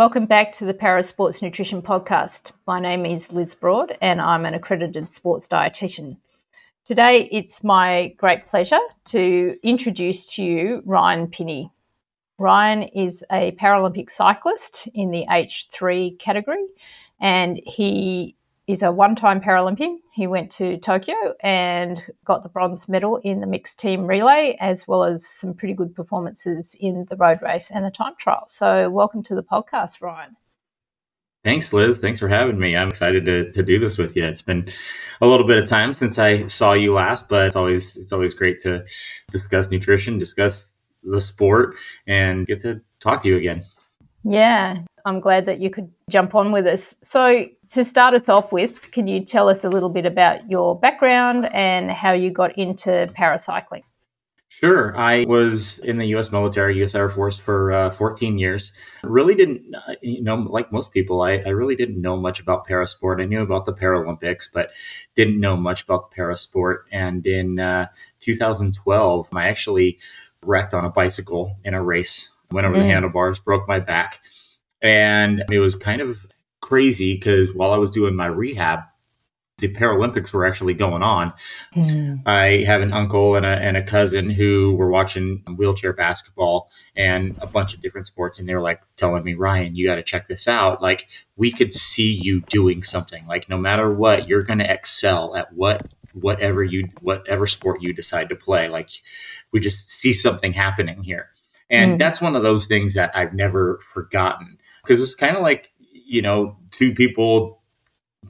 Welcome back to the Para Sports Nutrition Podcast. My name is Liz Broad and I'm an accredited sports dietitian. Today, it's my great pleasure to introduce to you Ryan Pinney. Ryan is a Paralympic cyclist in the H3 category and he is a one time Paralympian. He went to Tokyo and got the bronze medal in the mixed team relay, as well as some pretty good performances in the road race and the time trial. So, welcome to the podcast, Ryan. Thanks, Liz. Thanks for having me. I'm excited to, to do this with you. It's been a little bit of time since I saw you last, but it's always it's always great to discuss nutrition, discuss the sport, and get to talk to you again. Yeah, I'm glad that you could jump on with us. So, to start us off with, can you tell us a little bit about your background and how you got into paracycling? Sure. I was in the U.S. military, U.S. Air Force for uh, 14 years. Really didn't, you know, like most people, I, I really didn't know much about parasport. I knew about the Paralympics, but didn't know much about parasport. And in uh, 2012, I actually wrecked on a bicycle in a race, went over mm. the handlebars, broke my back. And it was kind of crazy because while I was doing my rehab, the Paralympics were actually going on. Mm. I have an uncle and a, and a cousin who were watching wheelchair basketball and a bunch of different sports, and they were like telling me, Ryan, you got to check this out. Like, we could see you doing something. Like, no matter what, you're going to excel at what whatever you whatever sport you decide to play like we just see something happening here and mm. that's one of those things that i've never forgotten because it's kind of like you know, two people,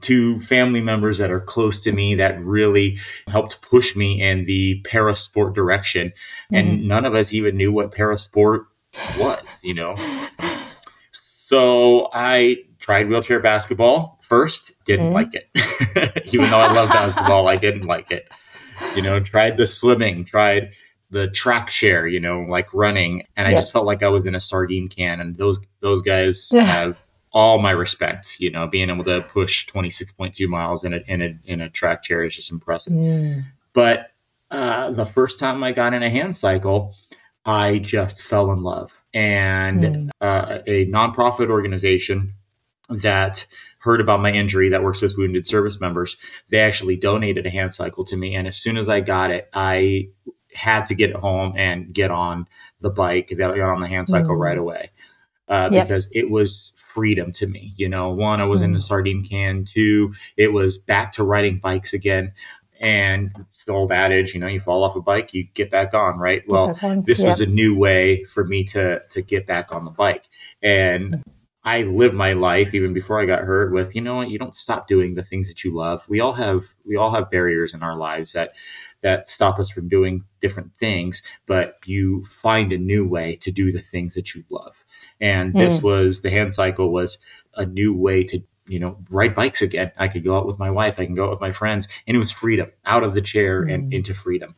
two family members that are close to me that really helped push me in the parasport direction. Mm-hmm. And none of us even knew what parasport was, you know. So I tried wheelchair basketball first, didn't mm-hmm. like it. even though I love basketball, I didn't like it. You know, tried the swimming, tried the track share, you know, like running, and I just felt like I was in a sardine can. And those those guys yeah. have all my respect. You know, being able to push 26.2 miles in a in a in a track chair is just impressive. Mm. But uh, the first time I got in a hand cycle, I just fell in love. And mm. uh, a nonprofit organization that heard about my injury that works with wounded service members, they actually donated a hand cycle to me. And as soon as I got it, I had to get home and get on the bike, that got on the hand cycle mm. right away. Uh, yep. because it was freedom to me. You know, one, I was mm. in the mm. sardine can. Two, it was back to riding bikes again. And it's the old adage, you know, you fall off a bike, you get back on, right? Well, this was a new way for me to to get back on the bike. And I lived my life even before I got hurt with, you know what, you don't stop doing the things that you love. We all have we all have barriers in our lives that that stop us from doing different things, but you find a new way to do the things that you love. And this mm. was the hand cycle was a new way to you know ride bikes again. I could go out with my wife, I can go out with my friends, and it was freedom out of the chair mm. and hmm. into freedom.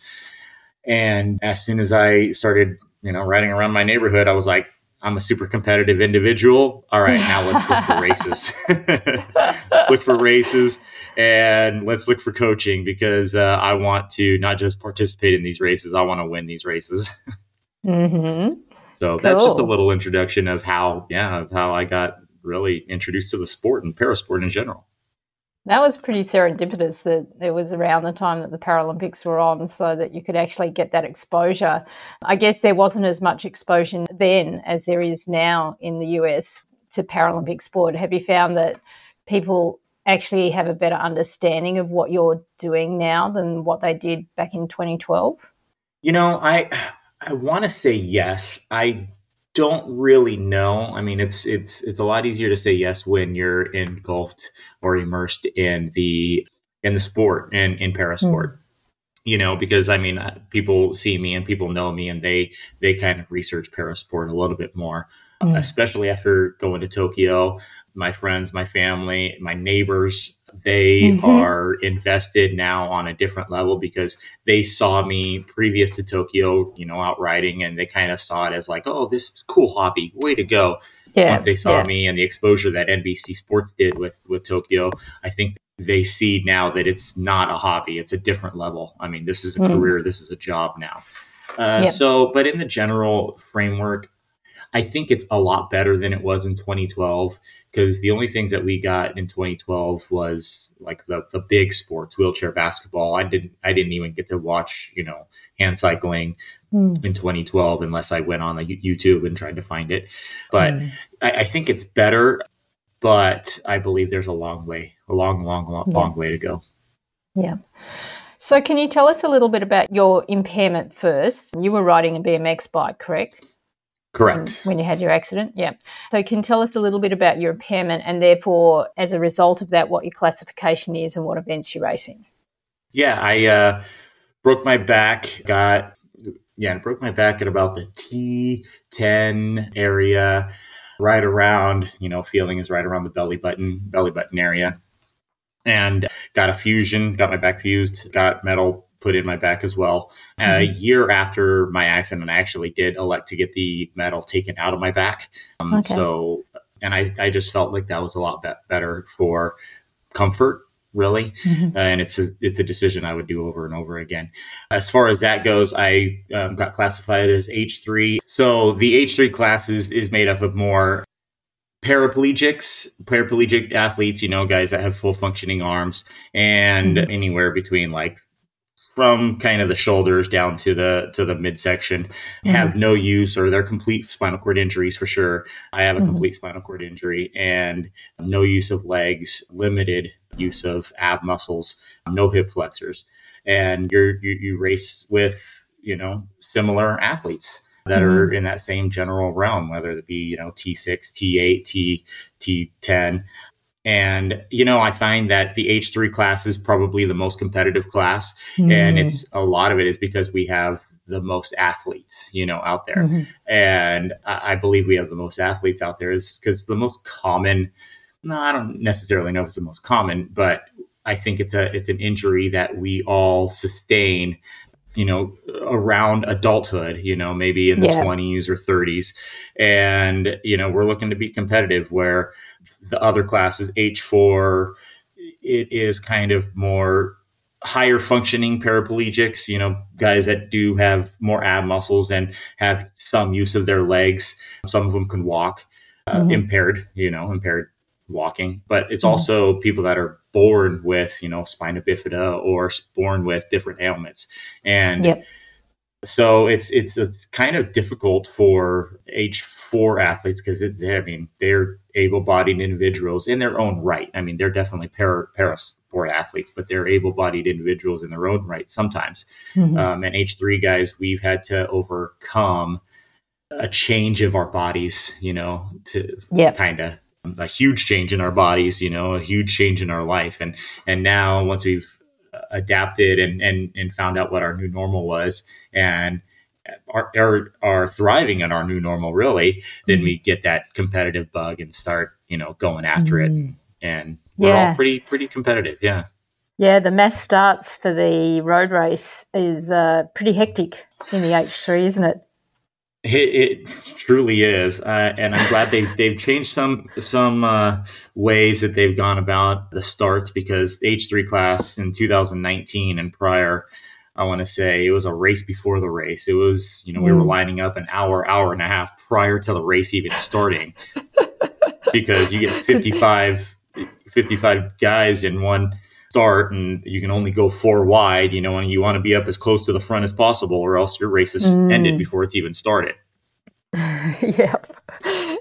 And as soon as I started, you know, riding around my neighborhood, I was like, I'm a super competitive individual. All right, now let's look for races. let's look for races and let's look for coaching because uh, I want to not just participate in these races, I want to win these races. mm-hmm. So that's cool. just a little introduction of how, yeah, of how I got really introduced to the sport and parasport in general. That was pretty serendipitous that it was around the time that the Paralympics were on so that you could actually get that exposure. I guess there wasn't as much exposure then as there is now in the US to Paralympic sport. Have you found that people actually have a better understanding of what you're doing now than what they did back in 2012? You know, I I want to say yes. I don't really know. I mean, it's it's it's a lot easier to say yes when you're engulfed or immersed in the in the sport and in parasport. Mm. You know, because I mean, people see me and people know me, and they they kind of research parasport a little bit more, mm. especially after going to Tokyo. My friends, my family, my neighbors they mm-hmm. are invested now on a different level because they saw me previous to Tokyo, you know, out riding and they kind of saw it as like, oh, this is cool hobby. Way to go. Yeah, Once they saw yeah. me and the exposure that NBC Sports did with, with Tokyo, I think they see now that it's not a hobby. It's a different level. I mean, this is a mm. career. This is a job now. Uh, yep. So, but in the general framework, I think it's a lot better than it was in 2012 because the only things that we got in 2012 was like the the big sports, wheelchair basketball. I didn't I didn't even get to watch you know hand cycling mm. in 2012 unless I went on like YouTube and tried to find it. But mm. I, I, think it's better, but I believe there's a long way, a long, long, long, yeah. long way to go. Yeah. So, can you tell us a little bit about your impairment first? You were riding a BMX bike, correct? Correct. When you had your accident, yeah. So, can you tell us a little bit about your impairment and therefore, as a result of that, what your classification is and what events you're racing? Yeah, I uh, broke my back, got, yeah, I broke my back at about the T10 area, right around, you know, feeling is right around the belly button, belly button area. And got a fusion, got my back fused, got metal put in my back as well. Mm-hmm. A year after my accident, I actually did elect to get the metal taken out of my back. Um, okay. So, and I, I just felt like that was a lot be- better for comfort really mm-hmm. uh, and it's a it's a decision i would do over and over again as far as that goes i um, got classified as h3 so the h3 class is, is made up of more paraplegics, paraplegic athletes, you know, guys that have full functioning arms and mm-hmm. anywhere between like from kind of the shoulders down to the to the midsection mm-hmm. have no use or they're complete spinal cord injuries for sure i have a mm-hmm. complete spinal cord injury and no use of legs limited use of ab muscles no hip flexors and you're you, you race with you know similar athletes that mm-hmm. are in that same general realm whether it be you know t6 t8 t t10 and, you know, I find that the H3 class is probably the most competitive class. Mm. And it's a lot of it is because we have the most athletes, you know, out there. Mm-hmm. And I, I, believe we have the most athletes out there is because the most common, no, I don't necessarily know if it's the most common, but I think it's a it's an injury that we all sustain you know around adulthood you know maybe in the yeah. 20s or 30s and you know we're looking to be competitive where the other classes h4 it is kind of more higher functioning paraplegics you know guys that do have more ab muscles and have some use of their legs some of them can walk uh, mm-hmm. impaired you know impaired walking but it's mm-hmm. also people that are born with you know spina bifida or born with different ailments and yep. so it's it's it's kind of difficult for h4 athletes because i mean they're able-bodied individuals in their own right i mean they're definitely para, para sport athletes but they're able-bodied individuals in their own right sometimes mm-hmm. um, and h3 guys we've had to overcome a change of our bodies you know to yep. kind of a huge change in our bodies, you know, a huge change in our life. And and now once we've adapted and and, and found out what our new normal was and are, are, are thriving in our new normal really then mm-hmm. we get that competitive bug and start you know going after mm-hmm. it and we're yeah. all pretty pretty competitive yeah yeah the mass starts for the road race is uh, pretty hectic in the h3 isn't it it, it truly is, uh, and I'm glad they've they've changed some some uh, ways that they've gone about the starts because the H3 class in 2019 and prior, I want to say it was a race before the race. It was you know we were mm. lining up an hour hour and a half prior to the race even starting because you get 55 55 guys in one start and you can only go four wide, you know, and you want to be up as close to the front as possible or else your race is mm. ended before it's even started. yeah.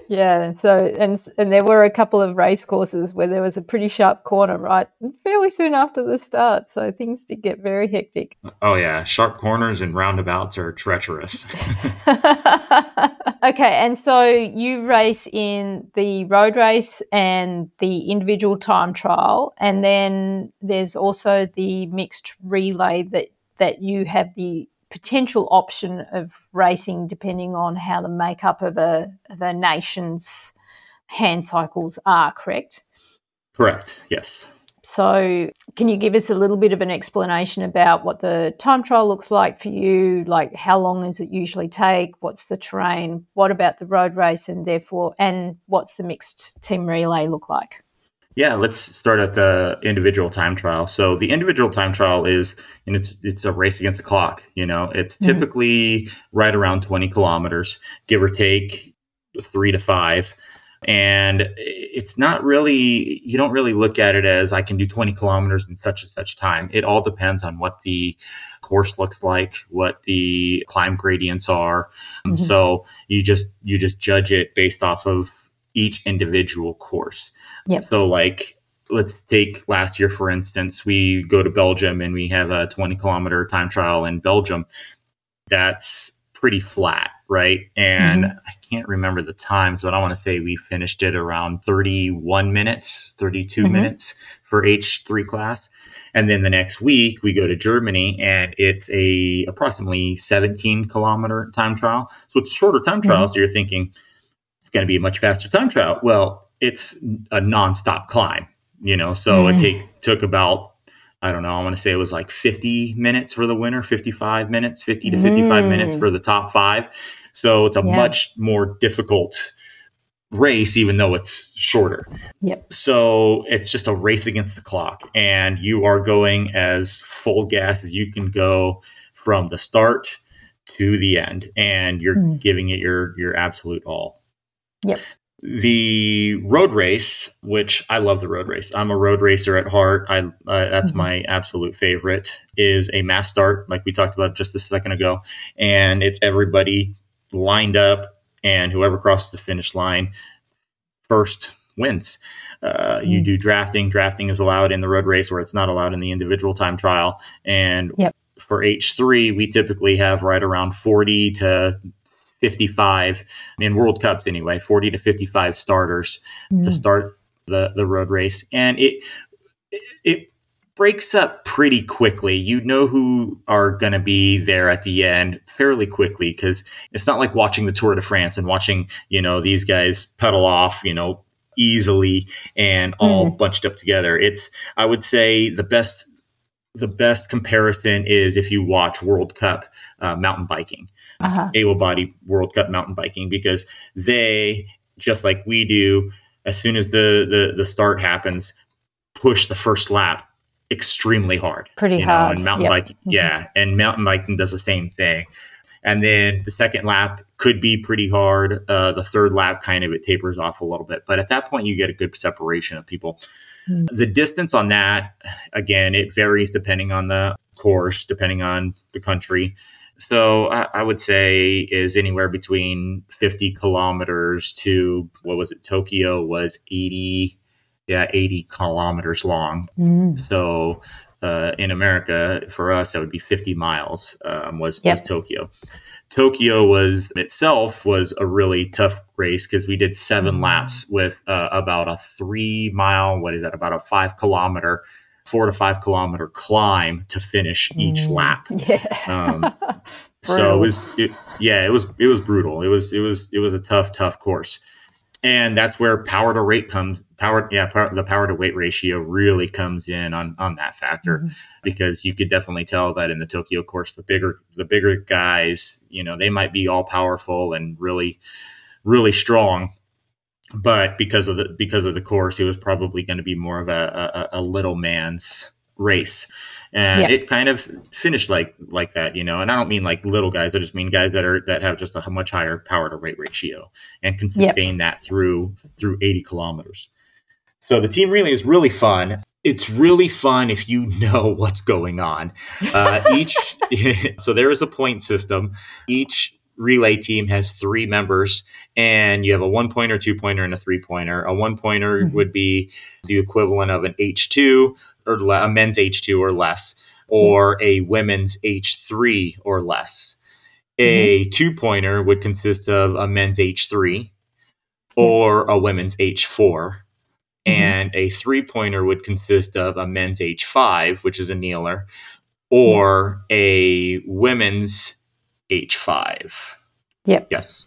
Yeah. And so, and, and there were a couple of race courses where there was a pretty sharp corner, right? Fairly soon after the start. So things did get very hectic. Oh, yeah. Sharp corners and roundabouts are treacherous. okay. And so you race in the road race and the individual time trial. And then there's also the mixed relay that, that you have the potential option of racing depending on how the makeup of a, of a nation's hand cycles are, correct? Correct, yes. So, can you give us a little bit of an explanation about what the time trial looks like for you? Like, how long does it usually take? What's the terrain? What about the road race? And therefore, and what's the mixed team relay look like? Yeah, let's start at the individual time trial. So the individual time trial is, and it's it's a race against the clock. You know, it's mm-hmm. typically right around twenty kilometers, give or take. three to five. And it's not really, you don't really look at it as I can do 20 kilometers in such and such time. It all depends on what the course looks like, what the climb gradients are. Mm-hmm. So you just, you just judge it based off of each individual course. Yep. So like, let's take last year, for instance, we go to Belgium and we have a 20 kilometer time trial in Belgium. That's pretty flat, right? And mm-hmm. I can't remember the times, but I want to say we finished it around 31 minutes, 32 mm-hmm. minutes for H3 class. And then the next week we go to Germany and it's a approximately 17 kilometer time trial. So it's a shorter time trial. Mm-hmm. So you're thinking it's going to be a much faster time trial. Well, it's a nonstop climb, you know, so it mm. take, took about I don't know, I want to say it was like 50 minutes for the winner, 55 minutes, 50 to 55 mm. minutes for the top five. So it's a yeah. much more difficult race, even though it's shorter. Yep. So it's just a race against the clock, and you are going as full gas as you can go from the start to the end, and you're mm. giving it your your absolute all. Yep. The road race, which I love the road race. I'm a road racer at heart. I uh, that's mm-hmm. my absolute favorite. Is a mass start, like we talked about just a second ago, and it's everybody lined up, and whoever crosses the finish line first wins. Uh, mm. You do drafting. Drafting is allowed in the road race, where it's not allowed in the individual time trial. And yep. for H3, we typically have right around 40 to 55 in World Cups anyway, 40 to 55 starters mm. to start the the road race, and it it breaks up pretty quickly. You know who are going to be there at the end fairly quickly because it's not like watching the Tour de France and watching you know these guys pedal off you know easily and all mm. bunched up together. It's I would say the best the best comparison is if you watch World Cup uh, mountain biking uh-huh. able body World Cup mountain biking because they, just like we do, as soon as the, the, the start happens, push the first lap extremely hard. Pretty you know, hard. And mountain yep. biking, mm-hmm. yeah. And mountain biking does the same thing. And then the second lap could be pretty hard. Uh, the third lap kind of it tapers off a little bit. But at that point, you get a good separation of people. Mm-hmm. The distance on that, again, it varies depending on the course, depending on the country. So I, I, would say is anywhere between 50 kilometers to what was it? Tokyo was 80, yeah, 80 kilometers long. Mm. So uh, in America, for us, that would be 50 miles um, was, yep. was Tokyo. Tokyo was itself was a really tough race because we did seven mm. laps with uh, about a three mile, what is that, about a five kilometer four to five kilometer climb to finish each mm, lap. Yeah. Um, so it was, it, yeah, it was, it was brutal. It was, it was, it was a tough, tough course. And that's where power to rate comes. Power, yeah, power, the power to weight ratio really comes in on on that factor mm-hmm. because you could definitely tell that in the Tokyo course, the bigger the bigger guys, you know, they might be all powerful and really, really strong, but because of the because of the course, it was probably going to be more of a, a, a little man's race, and yeah. it kind of finished like like that, you know. And I don't mean like little guys; I just mean guys that are that have just a much higher power to weight ratio and can sustain yep. that through through eighty kilometers. So the team relay is really fun. It's really fun if you know what's going on. Uh, each so there is a point system. Each relay team has three members and you have a one pointer, two pointer, and a three pointer. A one pointer mm-hmm. would be the equivalent of an H2 or le- a men's H2 or less, or mm-hmm. a women's H3 or less. A mm-hmm. two pointer would consist of a men's H3 or a women's H4. Mm-hmm. And a three pointer would consist of a men's H5, which is a kneeler, or a women's H5. Yep. Yes.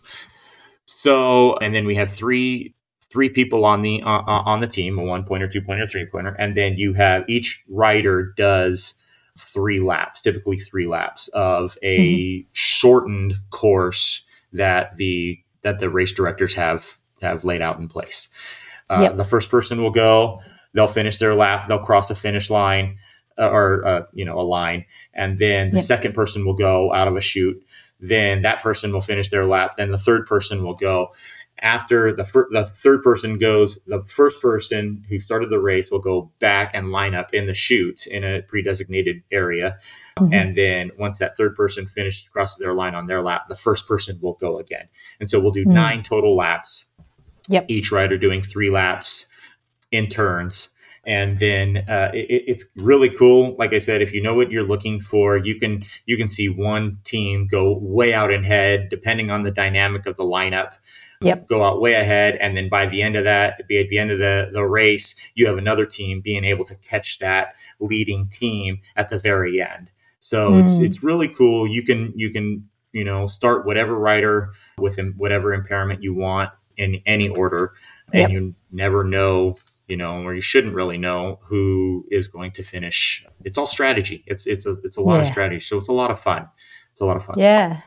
So, and then we have three three people on the uh, uh, on the team, a one pointer, two pointer, three pointer, and then you have each rider does three laps, typically three laps of a mm-hmm. shortened course that the that the race directors have have laid out in place. Uh, yep. The first person will go, they'll finish their lap, they'll cross the finish line, uh, or uh, you know a line, and then the second person will go out of a chute. Then that person will finish their lap. Then the third person will go, after the, fir- the third person goes, the first person who started the race will go back and line up in the chute in a pre-designated area. Mm-hmm. And then once that third person finishes crosses their line on their lap, the first person will go again. And so we'll do mm-hmm. nine total laps. Yep. Each rider doing three laps in turns and then uh, it, it's really cool like i said if you know what you're looking for you can you can see one team go way out ahead depending on the dynamic of the lineup yep. go out way ahead and then by the end of that be at the end of the, the race you have another team being able to catch that leading team at the very end so mm. it's it's really cool you can you can you know start whatever rider with whatever impairment you want in any order and yep. you never know you know, or you shouldn't really know who is going to finish. It's all strategy. It's it's a it's a lot yeah. of strategy. So it's a lot of fun. It's a lot of fun. Yeah.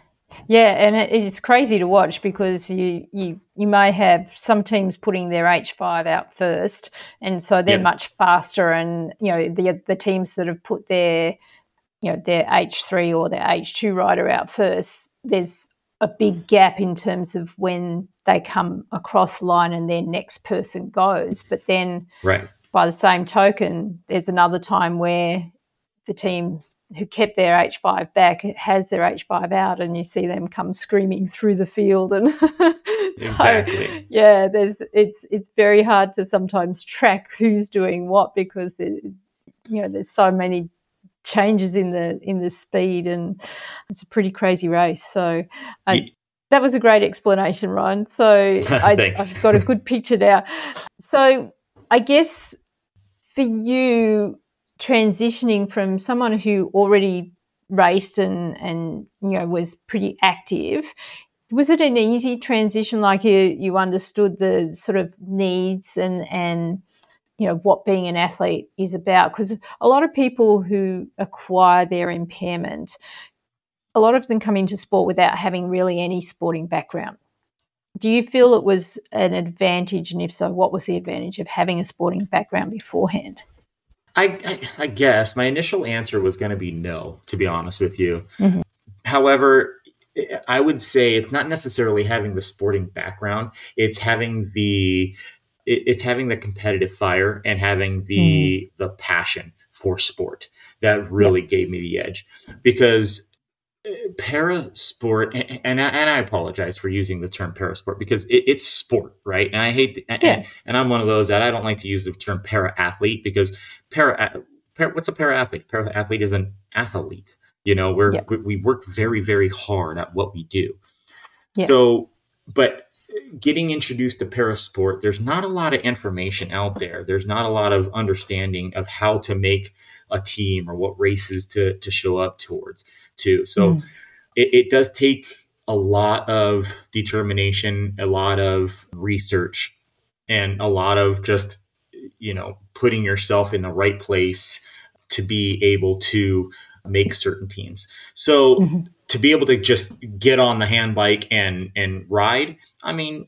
Yeah, and it, it's crazy to watch because you, you you may have some teams putting their H five out first, and so they're yeah. much faster. And you know the the teams that have put their you know their H three or their H two rider out first, there's a big gap in terms of when they come across line and their next person goes. But then, right. by the same token, there's another time where the team who kept their H5 back has their H5 out, and you see them come screaming through the field. And so, exactly. yeah, there's it's it's very hard to sometimes track who's doing what because there, you know there's so many changes in the in the speed, and it's a pretty crazy race. So, I, yeah. that was a great explanation, Ryan. So I, I've got a good picture now. So I guess for you transitioning from someone who already raced and and you know was pretty active was it an easy transition like you you understood the sort of needs and and you know what being an athlete is about because a lot of people who acquire their impairment a lot of them come into sport without having really any sporting background. Do you feel it was an advantage and if so what was the advantage of having a sporting background beforehand? I, I, I guess my initial answer was going to be no to be honest with you. Mm-hmm. however I would say it's not necessarily having the sporting background; it's having the it, it's having the competitive fire and having the mm. the passion for sport that really yep. gave me the edge because uh, para sport and, and, I, and I apologize for using the term para sport because it, it's sport right and i hate yeah. and, and, i'm one of those that i don't like to use the term para athlete because para, para what's a para athlete para athlete is an athlete you know we're yep. we, we work very very hard at what we do yep. so but getting introduced to parasport, there's not a lot of information out there. There's not a lot of understanding of how to make a team or what races to to show up towards too. So mm. it, it does take a lot of determination, a lot of research, and a lot of just you know putting yourself in the right place to be able to make certain teams. So mm-hmm to be able to just get on the hand bike and and ride i mean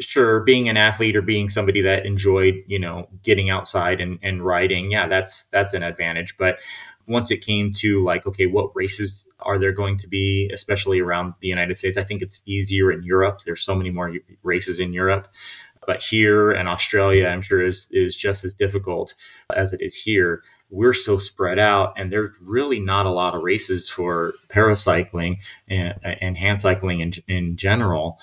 sure being an athlete or being somebody that enjoyed you know getting outside and, and riding yeah that's that's an advantage. But once it came to like okay what races are there going to be especially around the united states? I think it's easier in europe. There's so many more races in europe but here in Australia, I'm sure is is just as difficult as it is here. We're so spread out, and there's really not a lot of races for paracycling and, and hand cycling in, in general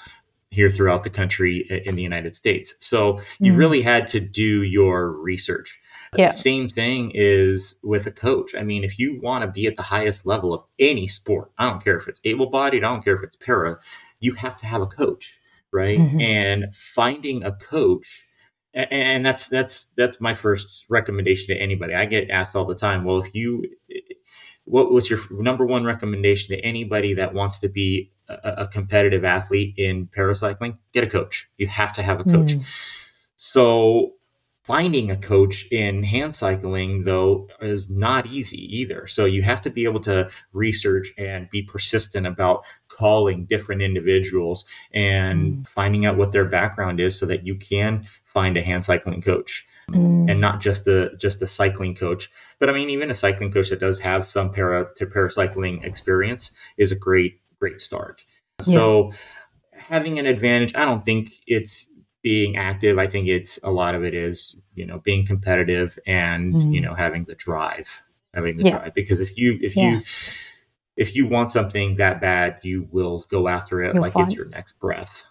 here throughout the country in the United States. So you mm. really had to do your research. Yeah. Same thing is with a coach. I mean, if you want to be at the highest level of any sport, I don't care if it's able bodied, I don't care if it's para, you have to have a coach right? Mm-hmm. and finding a coach and that's that's that's my first recommendation to anybody. I get asked all the time well if you what was your number one recommendation to anybody that wants to be a, a competitive athlete in paracycling? Get a coach. You have to have a coach. Mm. so finding a coach in hand cycling though is not easy either so you have to be able to research and be persistent about calling different individuals and mm. finding out what their background is so that you can find a hand cycling coach mm. and not just a just a cycling coach but i mean even a cycling coach that does have some para to paracycling experience is a great great start yeah. so having an advantage, I don't think it's being active. I think it's a lot of it is, you know, being competitive and, mm. you know, having the drive, having the yeah. drive. Because if you, if yeah. you, if you want something that bad, you will go after it You'll like find- it's your next breath.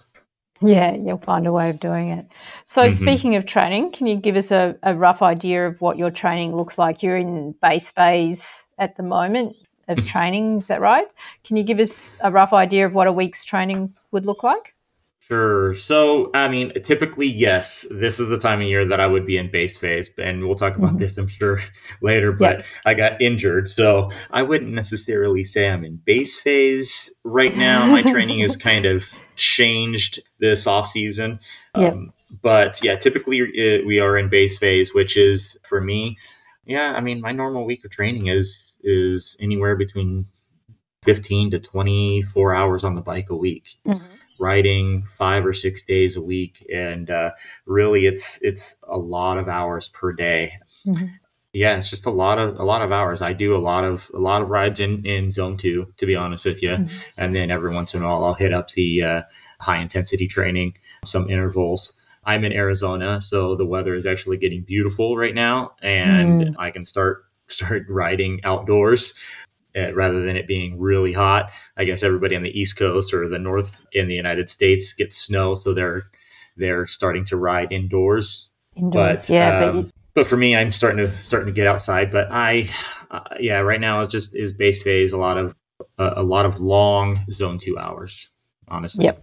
Yeah, you'll find a way of doing it. So, mm-hmm. speaking of training, can you give us a, a, rough idea of what your training looks like? You're in base phase at the moment of training, is that right? Can you give us a rough idea of what a week's training would look like? Sure. So, I mean, typically, yes, this is the time of year that I would be in base phase, and we'll talk about mm-hmm. this, I'm sure, later. But I got injured, so I wouldn't necessarily say I'm in base phase right now. My training has kind of changed this off season. Um, but yeah, typically uh, we are in base phase, which is for me. Yeah, I mean, my normal week of training is is anywhere between 15 to 24 hours on the bike a week. Mm-hmm riding five or six days a week, and uh, really, it's it's a lot of hours per day. Mm-hmm. Yeah, it's just a lot of a lot of hours. I do a lot of a lot of rides in in zone two, to be honest with you, mm-hmm. and then every once in a while I'll hit up the uh, high intensity training, some intervals. I'm in Arizona, so the weather is actually getting beautiful right now, and mm. I can start start riding outdoors uh, rather than it being really hot. I guess everybody on the East Coast or the North in the United States gets snow, so they're they're starting to ride indoors. Indoors, but, yeah. Um, but, but, for me, I'm starting to starting to get outside. But I, uh, yeah, right now it's just is base phase a lot of uh, a lot of long zone two hours. Honestly. Yep.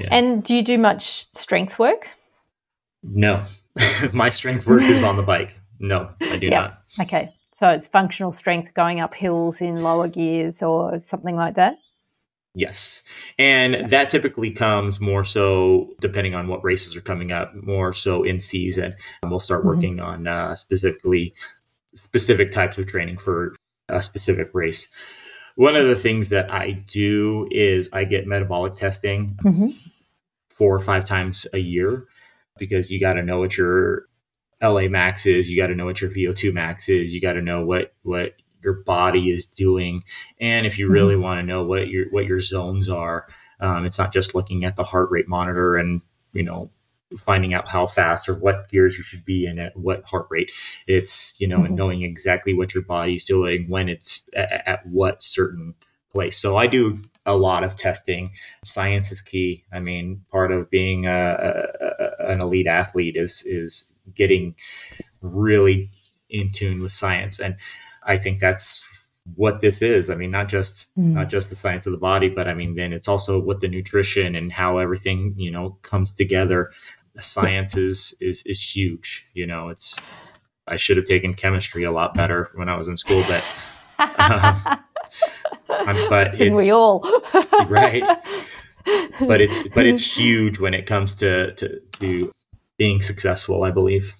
Yeah. And do you do much strength work? No, my strength work is on the bike. No, I do yep. not. Okay. So it's functional strength going up hills in lower gears or something like that? Yes. And yeah. that typically comes more so, depending on what races are coming up, more so in season. And we'll start mm-hmm. working mm-hmm. on uh, specifically specific types of training for a specific race. One of the things that I do is I get metabolic testing mm-hmm. four or five times a year because you got to know what your LA max is. You got to know what your VO2 max is. You got to know what what your body is doing, and if you mm-hmm. really want to know what your what your zones are, um, it's not just looking at the heart rate monitor and you know finding out how fast or what gears you should be in at what heart rate. It's you know mm-hmm. and knowing exactly what your body's doing when it's at, at what certain place. So I do a lot of testing. Science is key. I mean, part of being a, a, an elite athlete is is getting really in tune with science, and I think that's what this is. I mean, not just mm. not just the science of the body, but I mean, then it's also what the nutrition and how everything you know comes together. The science is is is huge. You know, it's I should have taken chemistry a lot better when I was in school, but. Um, but it's, we all right. But it's but it's huge when it comes to, to to being successful. I believe.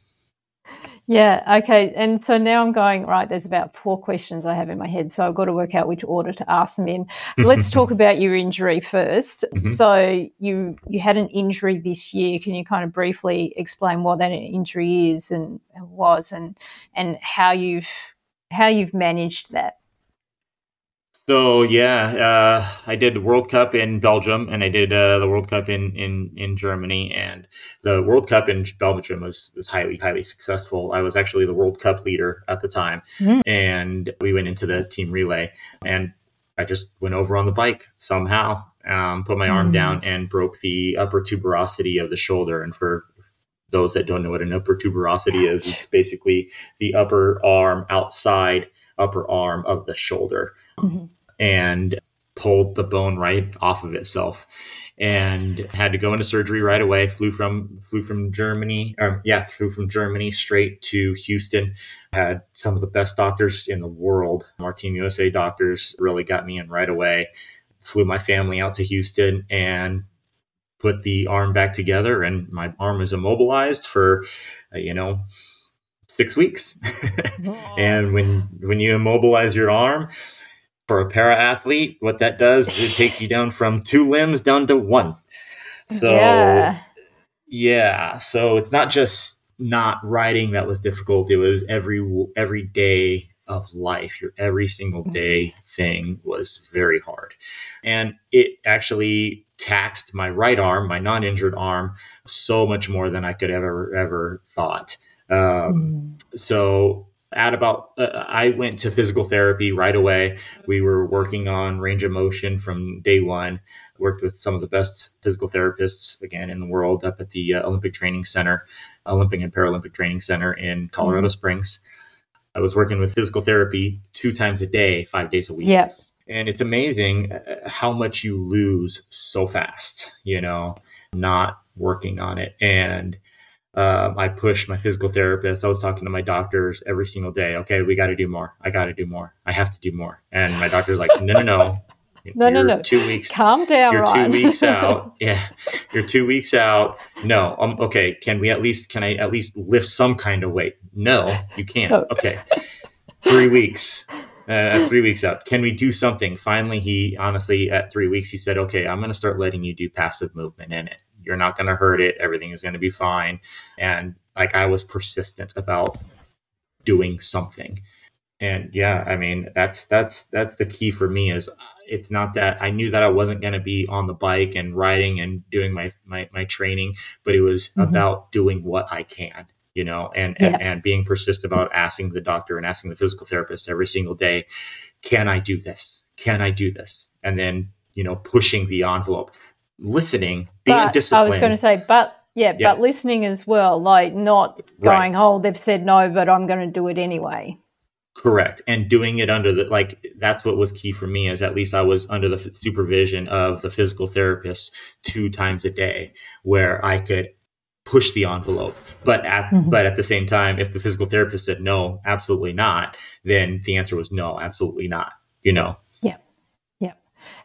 Yeah. Okay. And so now I'm going right. There's about four questions I have in my head, so I've got to work out which order to ask them in. Let's talk about your injury 1st mm-hmm. So you you had an injury this year. Can you kind of briefly explain what that injury is and was, and and how you've how you've managed that? So yeah, uh, I did the World Cup in Belgium, and I did uh, the World Cup in, in in Germany. And the World Cup in Belgium was was highly highly successful. I was actually the World Cup leader at the time, mm-hmm. and we went into the team relay, and I just went over on the bike somehow, um, put my mm-hmm. arm down, and broke the upper tuberosity of the shoulder. And for those that don't know what an upper tuberosity is, it's basically the upper arm outside upper arm of the shoulder. Mm-hmm and pulled the bone right off of itself and had to go into surgery right away. Flew from flew from germany or yeah flew from germany straight to houston. Had some of the best doctors in the world. Our team usa doctors really got me in right away. Flew my family out to houston and put the arm back together and my arm was immobilized for uh, you know six weeks. And when when you immobilize your arm for a para athlete, what that does is it takes you down from two limbs down to one. So yeah. yeah, so it's not just not riding that was difficult. It was every every day of life. Your every single mm-hmm. day thing was very hard, and it actually taxed my right arm, my non-injured arm, so much more than I could ever ever thought. Um, mm. So at about uh, i went to physical therapy right away. We were working on range of motion from day one. Worked with some of the best physical therapists again in the world up at the uh, olympic training center olympic and paralympic training center in colorado mm-hmm. springs. I was working with physical therapy two times a day five days a week. Yeah. And it's amazing uh, how much you lose so fast you know not working on it. And um, I pushed my physical therapist. I was talking to my doctors every single day. Okay, we got to do more. I got to do more. I have to do more. And my doctor's like, no, no, no. no, no, no. Two weeks. Calm down. You're Ryan. two weeks out. Yeah, you're two weeks out. No. Um. Okay. Can we at least? Can I at least lift some kind of weight? No, you can't. Okay. Three weeks. Uh, three weeks out. Can we do something? Finally, he honestly at three weeks he said, "Okay, I'm going to start letting you do passive movement in it." You're not going to hurt it. Everything is going to be fine. And like I was persistent about doing something. And yeah, I mean, that's that's that's the key for me is it's not that I knew that I wasn't going to be on the bike and riding and doing my my, my training, but it was mm-hmm. about doing what I can you know, and, yeah. and, and being persistent about asking the doctor and asking the physical therapist every single day, can I do this? Can I do this? And then, you know, pushing the envelope listening, being but disciplined. I was going to say, but yeah, yeah, but listening as well, like not going, right. oh, they've said no, but I'm going to do it anyway. Correct. And doing it under the, like, that's what was key for me is at least I was under the supervision of the physical therapist two times a day where I could push the envelope. But at, mm-hmm. but at the same time, if the physical therapist said no, absolutely not, then the answer was no, absolutely not, you know?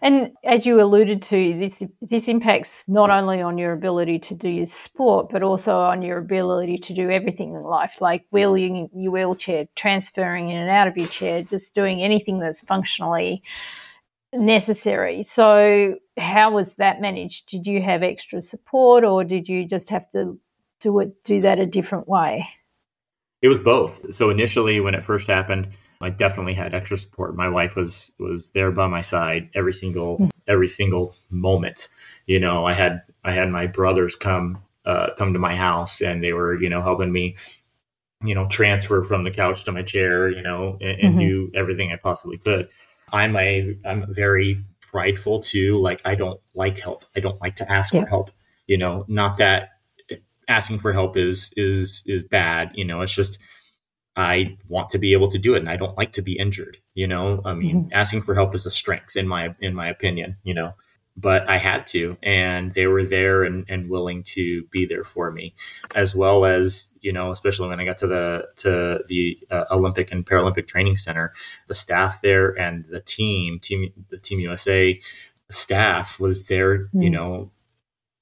And as you alluded to, this this impacts not only on your ability to do your sport, but also on your ability to do everything in life, like wheeling your wheelchair, transferring in and out of your chair, just doing anything that's functionally necessary. So, how was that managed? Did you have extra support, or did you just have to do it do that a different way? It was both. So initially, when it first happened, I definitely had extra support. My wife was was there by my side every single hmm. every single moment. You know, I had I had my brothers come uh, come to my house and they were you know helping me you know transfer from the couch to my chair you know and, and mm-hmm. do everything I possibly could. I'm a I'm very prideful too. Like I don't like help. I don't like to ask yeah. for help. You know, not that asking for help is is is bad. You know, it's just I want to be able to do it and I don't like to be injured, you know? I mean, mm-hmm. asking for help is a strength in my in my opinion, you know. But I had to and they were there and, and willing to be there for me as well as, you know, especially when I got to the to the uh, Olympic and Paralympic Training Center, the staff there and the team, team the Team USA staff was there, mm-hmm. you know,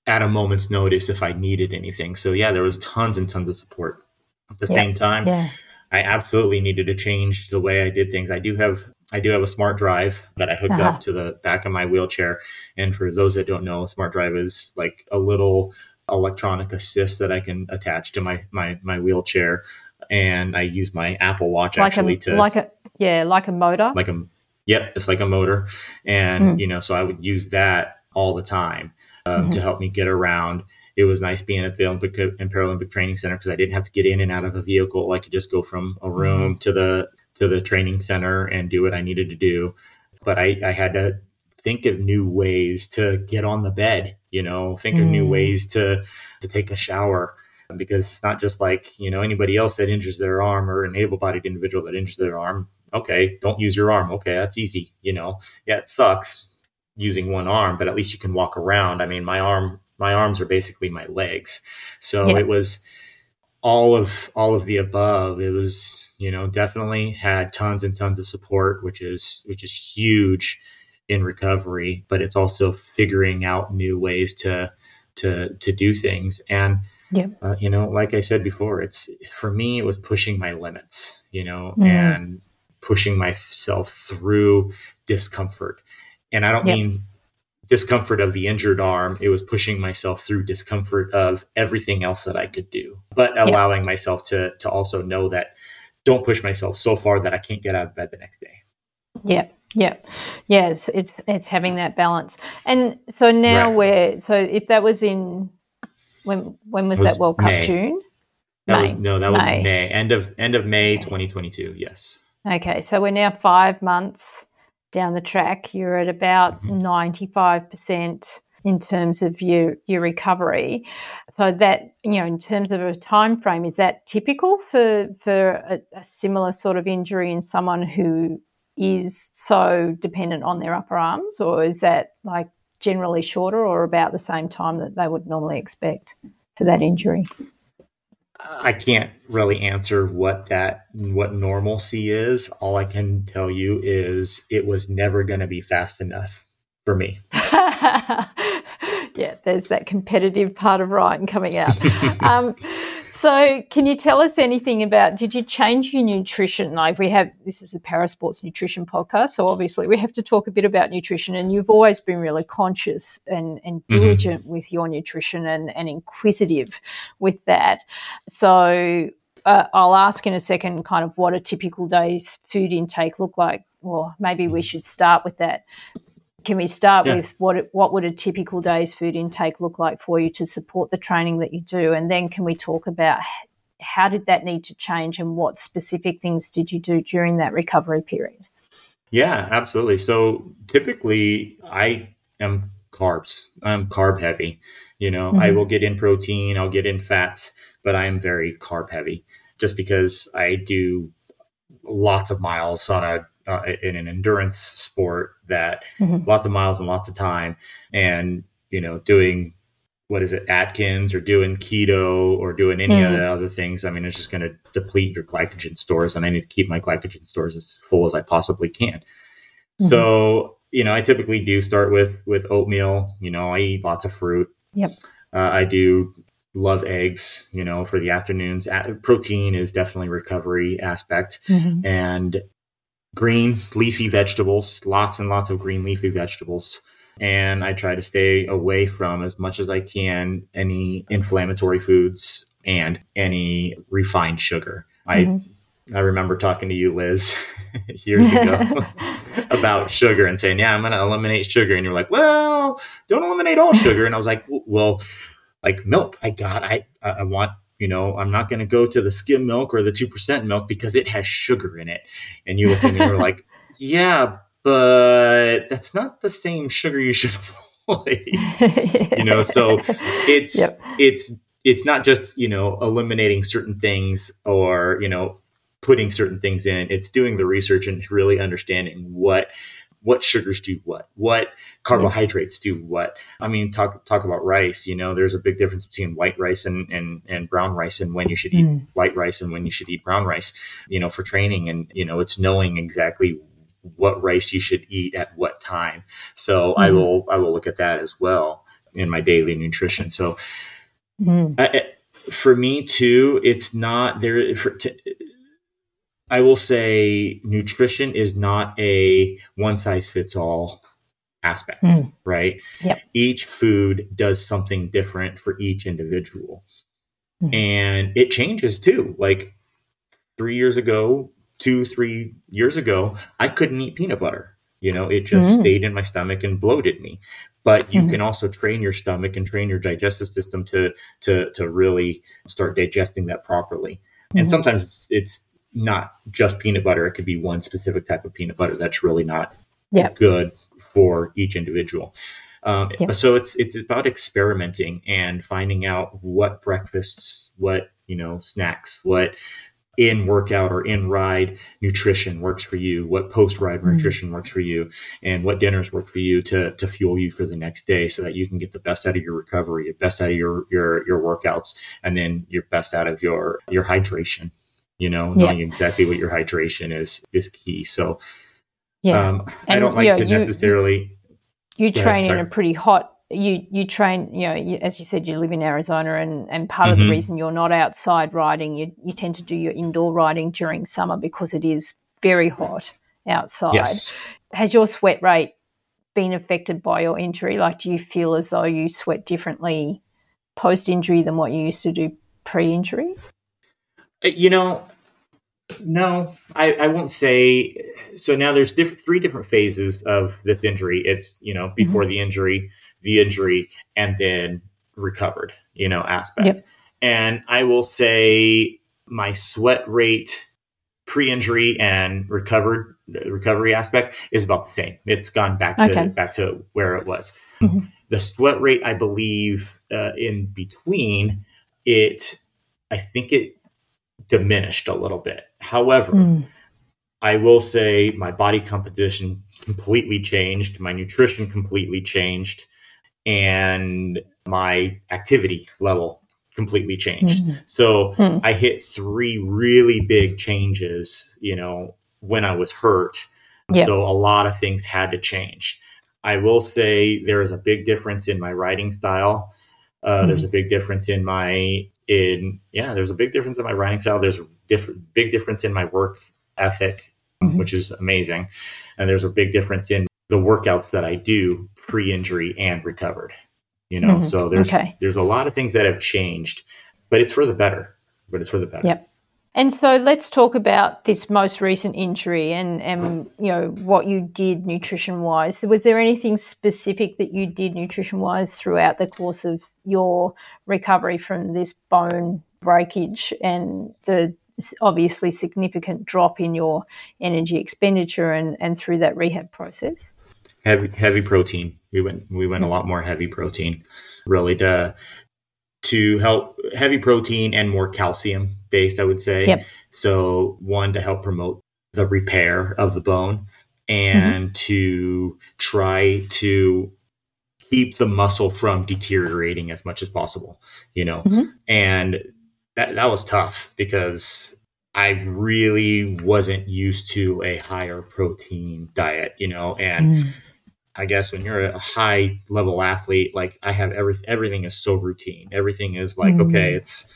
at a moment's notice if I needed anything. So yeah, there was tons and tons of support. At the yeah. same time, yeah I absolutely needed to change the way I did things. I do have I do have a smart drive that I hooked uh-huh. up to the back of my wheelchair. And for those that don't know, a smart drive is like a little electronic assist that I can attach to my my my wheelchair. And I use my Apple Watch like actually a, to like a yeah, like a motor. Like a yep, it's like a motor. And mm. you know, so I would use that all the time um, mm-hmm. to help me get around it was nice being at the Olympic and Paralympic Training Center because I didn't have to get in and out of a vehicle. I could just go from a room mm-hmm. to the to the training center and do what I needed to do. But I, I had to think of new ways to get on the bed, you know, think mm. of new mm. ways to to take a shower because it's not just like, you know, anybody else that injures their arm or an able-bodied individual that injures their arm. Okay, don't use your arm. Okay, that's easy, you know. Yeah, it sucks using one arm, but at least you can walk around. I mean, my arm my arms are basically my legs. So yeah. it was all of all of the above. It was, you know, definitely had tons and tons of support, which is which is huge in recovery, but it's also figuring out new ways to to to do things and yeah. Uh, you know, like I said before, it's for me it was pushing my limits, you know, mm. and pushing myself through discomfort. And I don't mean discomfort of the injured arm, it was pushing myself through discomfort of everything else that I could do, but allowing yeah. myself to to also know that don't push myself so far that I can't get out of bed the next day. Yeah, Yeah, yeah, it's, it's it's having that balance, and so now right. we're so if that was in when when was, was that World Cup May. June? That May. was no, that was May. May end of end of May, twenty twenty two. Yes. Okay, so we're now five months down the track. You're at about mm-hmm. ninety five percent in terms of your your recovery. So that you know, in terms of a time frame, is that typical for for a, a similar sort of injury in someone who is so dependent on their upper arms, or is that like generally shorter or about the same time that they would normally expect for that injury? I can't really answer what that what normalcy is. All I can tell you is it was never going to be fast enough for me. yeah, there's that competitive part of Ryan coming out. um, so, can you tell us anything about? Did you change your nutrition? Like we have, this is a parasports nutrition podcast, so obviously we have to talk a bit about nutrition. And you've always been really conscious and, and mm-hmm. diligent mm-hmm. with your nutrition and, and inquisitive with that. So, uh, I'll ask in a second, kind of what a typical day's food intake look like. Or maybe we should start with that. Can we start yeah. with what what would a typical day's food intake look like for you to support the training that you do, and then can we talk about how did that need to change and what specific things did you do during that recovery period? Yeah, absolutely. So typically, I am carbs. I'm carb heavy. You know, mm-hmm. I will get in protein, I'll get in fats, but I am very carb heavy just because I do lots of miles on a uh, in an endurance sport that mm-hmm. lots of miles and lots of time and you know doing what is it atkins or doing keto or doing any mm. of the other things i mean it's just going to deplete your glycogen stores and i need to keep my glycogen stores as full as i possibly can mm-hmm. so you know i typically do start with with oatmeal you know i eat lots of fruit yep uh, i do love eggs you know for the afternoons protein is definitely recovery aspect mm-hmm. and green leafy vegetables, lots and lots of green leafy vegetables. And I try to stay away from as much as I can any inflammatory foods and any refined sugar. Mm-hmm. I I remember talking to you, Liz, years ago about sugar and saying, "Yeah, I'm going to eliminate sugar," and you're like, "Well, don't eliminate all sugar." And I was like, "Well, like milk, I got. I I want you know, I'm not going to go to the skim milk or the 2% milk because it has sugar in it. And you look at me and you're like, yeah, but that's not the same sugar you should avoid. you know, so it's, yep. it's, it's not just, you know, eliminating certain things or, you know, putting certain things in. It's doing the research and really understanding what what sugars do what, what carbohydrates do what. I mean, talk talk about rice. You know, there's a big difference between white rice and and, and brown rice, and when you should eat mm. white rice and when you should eat brown rice. You know, for training, and you know, it's knowing exactly what rice you should eat at what time. So mm. I will I will look at that as well in my daily nutrition. So. Mm. I, for me too, it's not there. For, to, I will say nutrition is not a one size fits all aspect, mm. right? Yep. Each food does something different for each individual. Mm. And it changes too. Like three years ago, two, three years ago, I couldn't eat peanut butter. You know, it just mm. stayed in my stomach and bloated me. But you mm. can also train your stomach and train your digestive system to to to really start digesting that properly. And mm-hmm. sometimes it's, it's not just peanut butter. It could be one specific type of peanut butter that's really not yep. good for each individual. Um, yep. So it's it's about experimenting and finding out what breakfasts, what you know, snacks, what in workout or in ride nutrition works for you, what post ride mm. nutrition works for you, and what dinners work for you to to fuel you for the next day, so that you can get the best out of your recovery, the best out of your your your workouts, and then your best out of your your hydration you know knowing yeah. exactly what your hydration is is key so yeah um, i don't like to necessarily you, you train ahead, in a pretty hot you you train you know you, as you said you live in arizona and and part mm-hmm. of the mm-hmm. reason you're not outside riding you you tend to do your indoor riding during summer because it is very hot outside yes. has your sweat rate been affected by your injury like do you feel as though you sweat differently post injury than what you used to do pre injury you know, No, I, I won't say. So now there's diff- three different phases of this injury. It's you know before mm-hmm. the injury, the injury, and then recovered. You know aspect. Yep. And I will say my sweat rate pre-injury and recovered recovery aspect is about the same. It's gone back to okay. back to where it was. Mm-hmm. The sweat rate, I believe, uh, in between it, I think it diminished a little bit. However, mm. I will say my body composition completely changed, my nutrition completely changed, and my activity level completely changed. Mm-hmm. So mm. I hit three really big changes, you know, when I was hurt. Yep. So a lot of things had to change. I will say there is a big difference in my writing style. Uh, mm-hmm. There's a big difference in my in yeah. There's a big difference in my writing style. There's a different big difference in my work ethic, mm-hmm. which is amazing, and there's a big difference in the workouts that I do pre-injury and recovered. You know, mm-hmm. so there's okay. there's a lot of things that have changed, but it's for the better. But it's for the better. Yep. And so let's talk about this most recent injury and, and you know what you did nutrition wise. Was there anything specific that you did nutrition wise throughout the course of your recovery from this bone breakage and the obviously significant drop in your energy expenditure and, and through that rehab process? Heavy heavy protein. We went we went a lot more heavy protein, really to to help heavy protein and more calcium based, I would say. Yep. So, one to help promote the repair of the bone and mm-hmm. to try to keep the muscle from deteriorating as much as possible, you know. Mm-hmm. And that that was tough because I really wasn't used to a higher protein diet, you know, and mm I guess when you're a high level athlete, like I have every everything is so routine. Everything is like, mm-hmm. okay, it's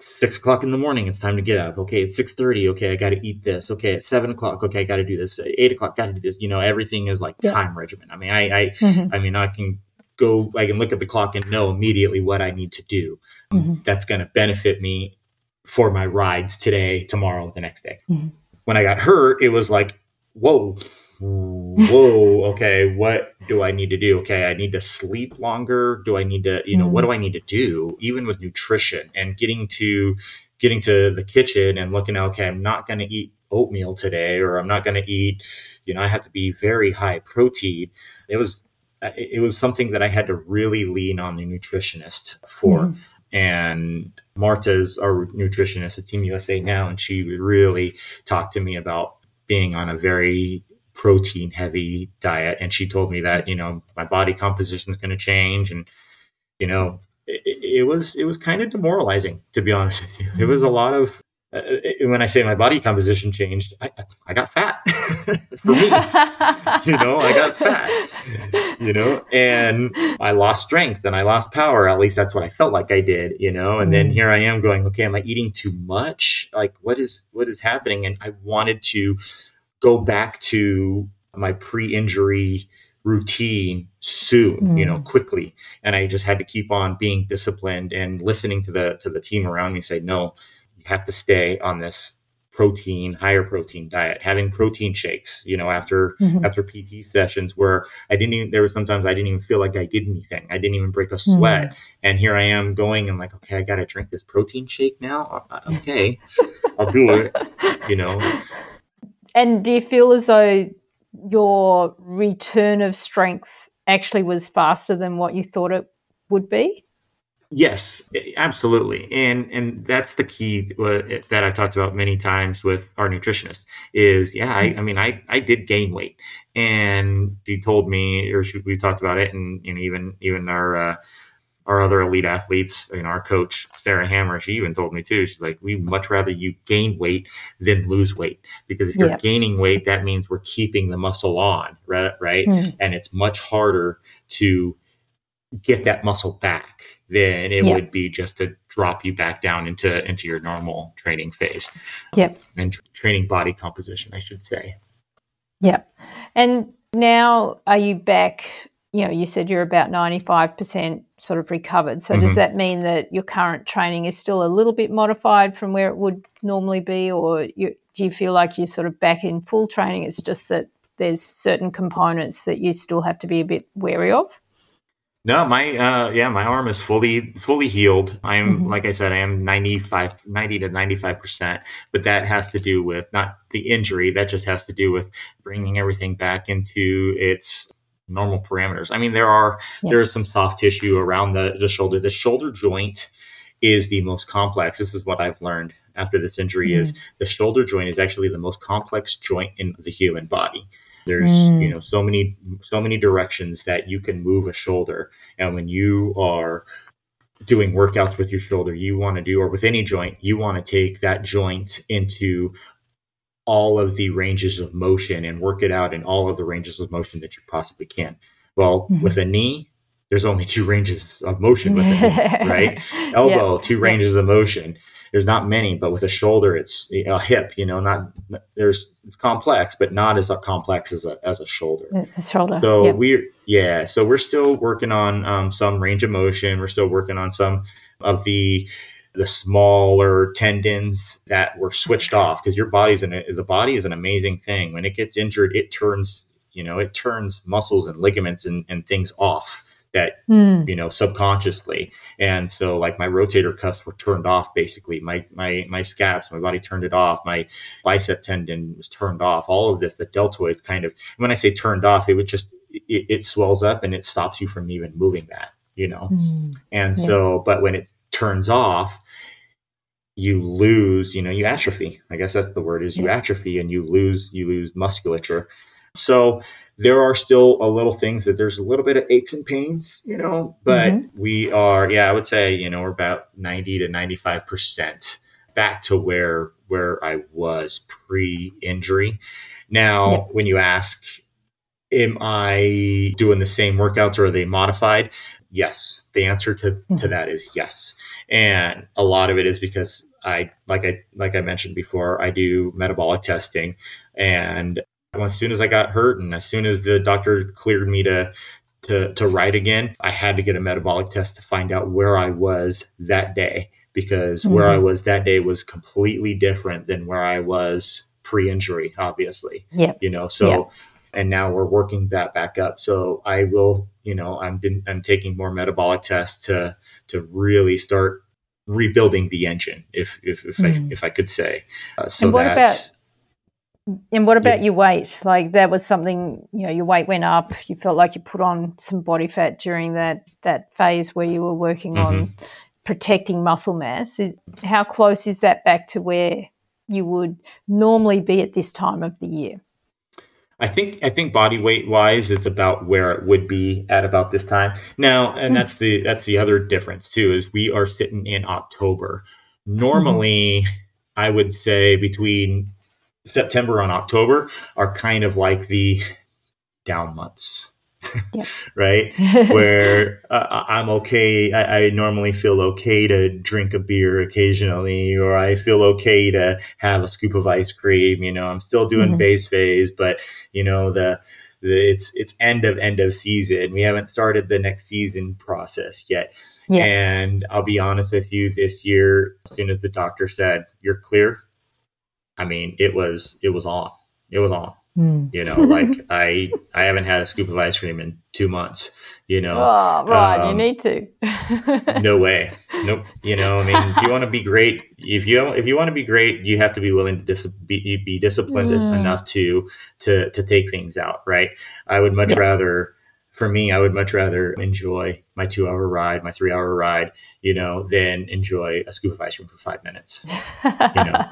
six o'clock in the morning, it's time to get up. Okay, it's six thirty. Okay, I got to eat this. Okay, it's seven o'clock. Okay, I got to do this. Eight o'clock, got to do this. You know, everything is like yeah. time regimen. I mean, I, I, mm-hmm. I mean, I can go, I can look at the clock and know immediately what I need to do. Mm-hmm. That's going to benefit me for my rides today, tomorrow, the next day. Mm-hmm. When I got hurt, it was like, whoa, whoa, okay, what do I need to do? Okay, I need to sleep longer. Do I need to, you know, mm. what do I need to do? Even with nutrition and getting to getting to the kitchen and looking, okay, I'm not going to eat oatmeal today, or I'm not going to eat, you know, I have to be very high protein. It was it was something that I had to really lean on the nutritionist for. Mm. And Marta's our nutritionist at Team USA now, and she really talked to me about being on a very protein heavy diet. And she told me that, you know, my body composition is going to change. And, you know, it, it, was, it was kind of demoralizing, to be honest with you. It was a mm-hmm. lot of, uh, when I say my body composition changed, I, I got fat for me. you know, I got fat, you know, and I lost strength and I lost power. At least that's what I felt like I did, you know. And then mm. here I am going, okay, am I eating too much? Like, what is what is happening? And I wanted to go back to my pre-injury routine soon mm. you know mm. quickly and i just had to keep on being disciplined and listening to the to the team around me say no you have to stay on this protein higher protein diet having protein shakes you know after mm-hmm. after pt sessions where i didn't even there were sometimes i didn't even feel like i did anything i didn't even break a sweat mm. and here i am going and like okay i gotta drink this protein shake now uh, uh, okay i'll do it you know and do you feel as though your return of strength actually was faster than what you thought it would be? Yes, absolutely, and and that's the key that I've talked about many times with our nutritionist. Is yeah, I, I mean, I I did gain weight, and she told me, or she, we talked about it, and know, even even our uh, our other elite athletes, know, our coach, Sarah Hammer, she even told me too, she's like, we much rather you gain weight than lose weight. Because if you're gaining weight, that means we're keeping the muscle on, right? right? Mm. And it's much harder to get that muscle back than it would be just to drop you back down into into your normal training phase. Yep. And training body composition, I should say. Yep. And now are you back you know, you said you're about 95% sort of recovered. So mm-hmm. does that mean that your current training is still a little bit modified from where it would normally be? Or you, do you feel like you're sort of back in full training? It's just that there's certain components that you still have to be a bit wary of? No, my uh yeah, my arm is fully fully healed. I'm mm-hmm. like I said, I am 95 90 to 95%, but that has to do with not the injury, that just has to do with bringing everything back into its normal parameters. I mean, there are yeah. there is some soft tissue around the, the shoulder. The shoulder joint is the most complex. This is what I've learned after this injury mm. is the shoulder joint is actually the most complex joint in the human body. There's mm. you know so many so many directions that you can move a shoulder, and when you are doing workouts with your shoulder, you want to do or with any joint, you want to take that joint into all of the ranges of motion and work it out in all of the ranges of motion that you possibly can. Well, mm-hmm. with a knee, there's only two ranges of motion with knee, right? Elbow, yeah. two ranges yeah. of motion. There's not many, but with a shoulder, it's a hip. You know, not there's it's complex, but not as complex as a as a shoulder. A shoulder. So we're yeah. So we're still working on um, some range of motion. We're still working on some of the the smaller tendons that were switched off because your body's an the body is an amazing thing. When it gets injured, it turns you know it turns muscles and ligaments and, and things off that mm. you know subconsciously and so like my rotator cuffs were turned off basically my my my scaps my body turned it off my bicep tendon was turned off all of this the deltoids kind of when i say turned off it would just it, it swells up and it stops you from even moving that you know mm. and yeah. so but when it turns off you lose you know you atrophy. I guess that's the word is you atrophy and you lose you lose musculature. So there are still a little things that there's a little bit of aches and pains you know but mm-hmm. we are yeah i would say you know we're about 90 to 95 percent back to where where i was pre-injury. Now yep. when you ask am i doing the same workouts or are they modified yes. The answer to, mm-hmm. to that is yes. And a lot of it is because i like i like i mentioned before i do metabolic testing. And as soon as i got hurt and as soon as the doctor cleared me to to to ride again i had to get a metabolic test to find out where i was that day because mm-hmm. where i was that day was completely different than where i was pre-injury obviously. Yeah. You know so yep and now we're working that back up. So I will, you know, I'm been I'm taking more metabolic tests to to really start rebuilding the engine, if if if, mm. I, if I could say. Uh, so and what about and what about yeah. your weight? Like that was something, you know, your weight went up. You felt like you put on some body fat during that that phase where you were working mm-hmm. on protecting muscle mass. Is, how close is that back to where you would normally be at this time of the year? I think I think body weight wise, it's about where it would be at about this time now, and hmm. that's the that's the other difference too. Is we are sitting in October. Normally, mm-hmm. I would say between September and October are kind of like the down months. right? Where uh, I'm okay. I, I, normally feel okay to drink a beer occasionally, or I feel okay to have a scoop of ice cream. You know, I'm still doing mm-hmm. base phase, but you know the. The, it's it's end of end of season. We haven't started the next season process yet. Yeah. And I'll be honest with you, this year, as soon as the doctor said you're clear, I mean, it was it was on. It was on. Mm. You know, like I I haven't had a scoop of ice cream in two months. You know, oh, right, um, you need to. no way, nope. You know, I mean, if you want to be great, if you if you want to be great, you have to be willing to dis- be, be disciplined mm. enough to to to take things out. Right. I would much yeah. rather for me, I would much rather enjoy my two hour ride, my three hour ride, you know, than enjoy a scoop of ice cream for five minutes. You know,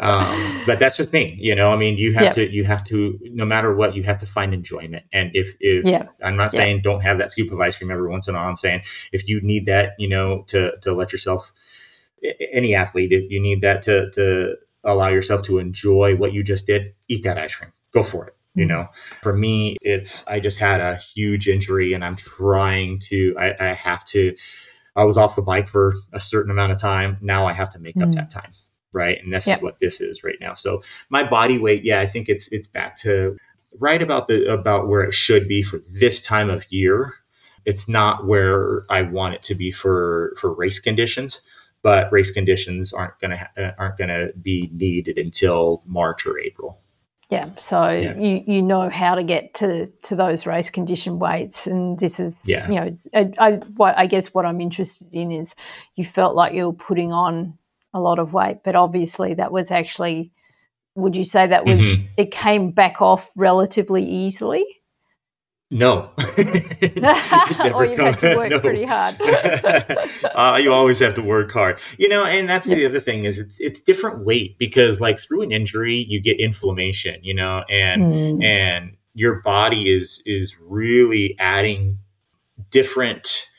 um, but that's just me. You know, I mean, you have yep. to, you have to, no matter what, you have to find enjoyment. And if, if yep. I'm not saying yep. don't have that scoop of ice cream every once in a while, I'm saying if you need that, you know, to to let yourself, any athlete, if you need that to to allow yourself to enjoy what you just did, eat that ice cream. Go for it you hmm. know for me it's i just had a huge injury and i'm trying to i, I have to i was off the bike for a certain amount of time now i have to make mm. up hmm. that time right and this yep. is what this is right now so my body weight yeah i think it's it's back to right about the about where it should be for this time of year. It's not where I want it to be for for race conditions, but race conditions aren't going to ha- aren't going to be needed until March or April. Yeah, so yeah. you you know how to get to to those race condition weights, and this is yeah. you know I, I what I guess what I'm interested in is you felt like you were putting on a lot of weight, but obviously that was actually would you say that was mm-hmm. it came back off relatively easily? No. or you have to work no. pretty hard. uh, you always have to work hard. You know, and that's the other thing is it's it's different weight because like through an injury you get inflammation, you know, and mm. and your body is is really adding different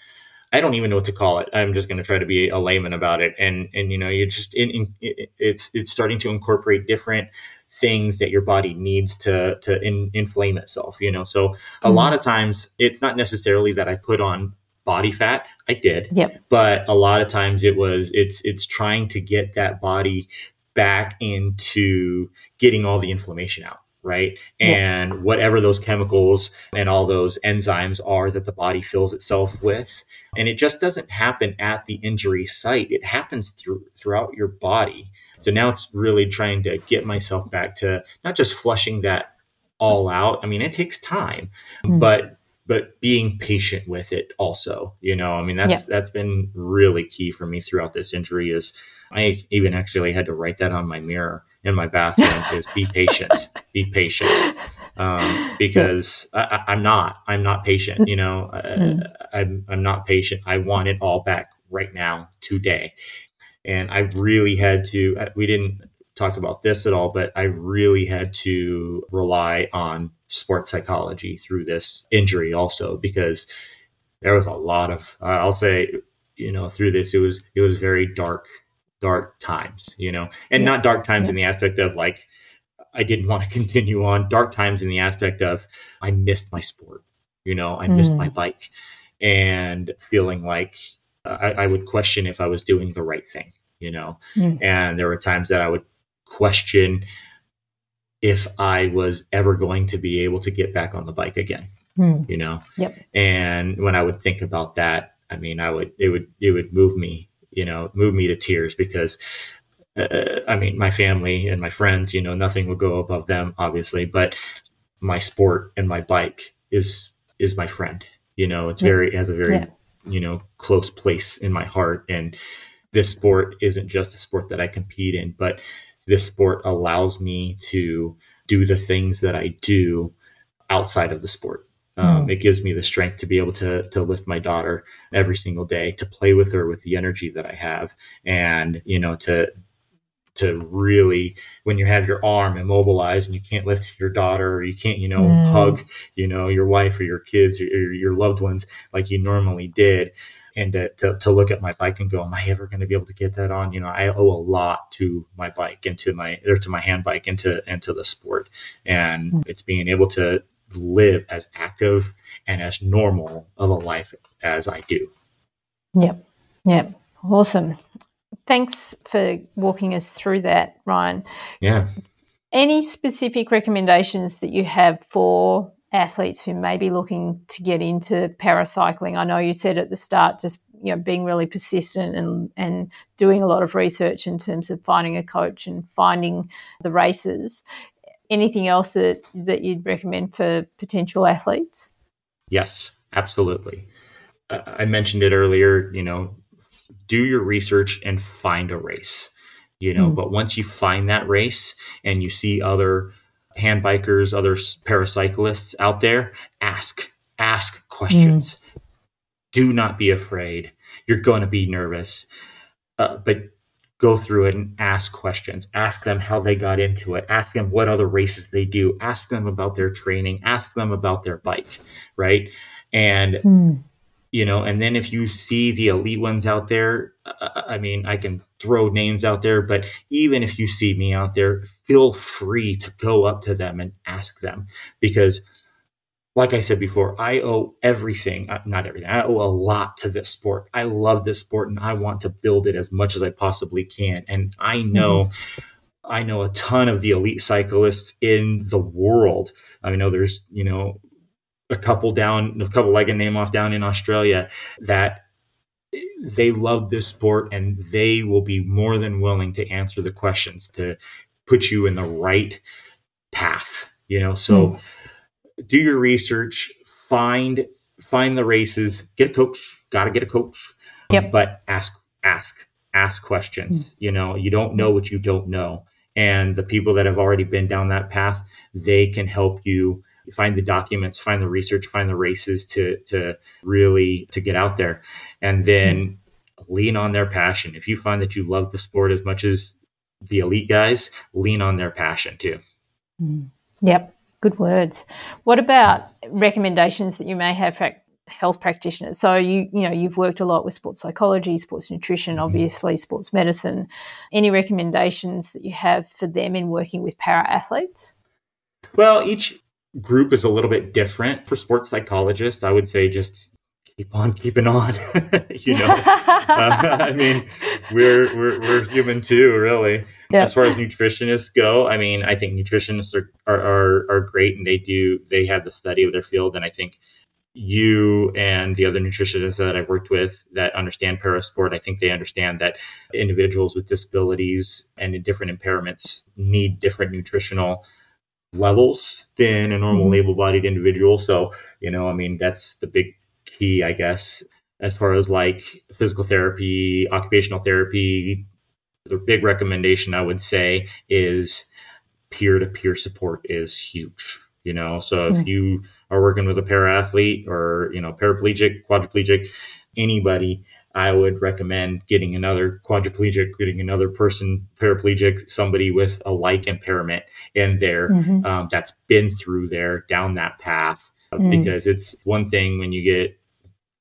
I don't even know what to call it. I'm just going to try to be a layman about it. And and you know, you just in, in, it's it's starting to incorporate different things that your body needs to to in, inflame itself. You know, so a mm. lot of times it's not necessarily that I put on body fat. I did, yep. but a lot of times it was it's it's trying to get that body back into getting all the inflammation out right? And yeah. whatever those chemicals and all those enzymes are that the body fills itself with. And it just doesn't happen at the injury site. It happens through throughout your body. So now it's really trying to get myself back to not just flushing that all out. I mean, it takes time, mm. but but being patient with it also, you know, I mean, that's, yeah. that's been really key for me throughout this injury is I even actually had to write that on my mirror in my bathroom is be patient, be patient. Um, because I, am not, I'm not patient. You know, mm. I'm, I'm not patient. I want it all back right now, today. And I really had to, uh, we didn't talk about this at all, but I really had to rely on sports psychology through this injury also, because there was a lot of, uh, I'll say, you know, through this, it was, it was very dark dark times, you know, and yeah. not dark times yeah. in the aspect of like, I didn't want to continue on, dark times in the aspect of I missed my sport, you know, I missed my mm. bike and feeling like uh, I, I, would question if I was doing the right thing, you know, mm. and there were times that I would question if I was ever going to be able to get back on the bike again, mm. you know, yep. and when I would think about that, I mean, I would, it would, it would move me you know, move me to tears because uh, I mean, my family and my friends, you know, nothing would go above them, obviously, but my sport and my bike is is my friend. You know, it's very it has a very yeah. you know close place in my heart, and this sport isn't just a sport that I compete in, but this sport allows me to do the things that I do outside of the sport. Um, mm. It gives me the strength to be able to to lift my daughter every single day, to play with her with the energy that I have, and you know to to really when you have your arm immobilized and you can't lift your daughter or you can't you know mm. hug you know your wife or your kids or your loved ones like you normally did and to, to, to, look at my bike and go am i ever going to be able to get that on you know i owe a lot to my bike and to my or to my hand bike and to and to the sport and mm. it's being able to live as active and as normal of a life as I do. Yep. Yep. Awesome. Thanks for walking us through that, Ryan. Yeah. Any specific recommendations that you have for athletes who may be looking to get into paracycling? I know you said at the start just you know being really persistent and and doing a lot of research in terms of finding a coach and finding the races anything else that, that you'd recommend for potential athletes? Yes, absolutely. Uh, I mentioned it earlier, you know, do your research and find a race, you know, mm. but once you find that race and you see other hand bikers, other paracyclists out there, ask, ask questions. Mm. Do not be afraid. You're going to be nervous. Uh, but go through it and ask questions. Ask them how they got into it. Ask them what other races they do. Ask them about their training. Ask them about their bike, right? And mm. you know, and then if you see the elite ones out there, I mean, I can throw names out there, but even if you see me out there, feel free to go up to them and ask them because like I said before, I owe everything, uh, not everything, I owe a lot to this sport. I love this sport and I want to build it as much as I possibly can. And I know mm-hmm. I know a ton of the elite cyclists in the world. I know there's, you know, a couple down, a couple I can name off down in Australia that they love this sport and they will be more than willing to answer the questions to put you in the right path, you know. So mm. Do your research, find find the races, get a coach, got to get a coach. Yep. But ask ask ask questions. Mm. You know, you don't know what you don't know and the people that have already been down that path they can help you find the documents find the research find the races to to really to get out there and then lean on their passion if you find that you love the sport as much as the elite guys lean on their passion too mm. yep good words what about recommendations that you may have for health practitioners. So you you know you've worked a lot with sports psychology, sports nutrition, mm-hmm. obviously sports medicine. Any recommendations that you have for them in working with para athletes? Well, each group is a little bit different. For sports psychologists, I would say just keep on keeping on. you know, uh, I mean, we're we're we're human too, really. Yeah. As far as nutritionists go, I mean, I think nutritionists are, are are are great, and they do they have the study of their field, and I think you and the other nutritionists that I've worked with that understand parasport, I think they understand that individuals with disabilities and different impairments need different nutritional levels than a normal mm-hmm. able-bodied individual. So, you know, I mean, that's the big key, I guess, as far as like physical therapy, occupational therapy. The big recommendation I would say is peer-to-peer support is huge you know so if mm. you are working with a para athlete or you know paraplegic quadriplegic anybody i would recommend getting another quadriplegic getting another person paraplegic somebody with a like impairment in there mm-hmm. um, that's been through there down that path mm. because it's one thing when you get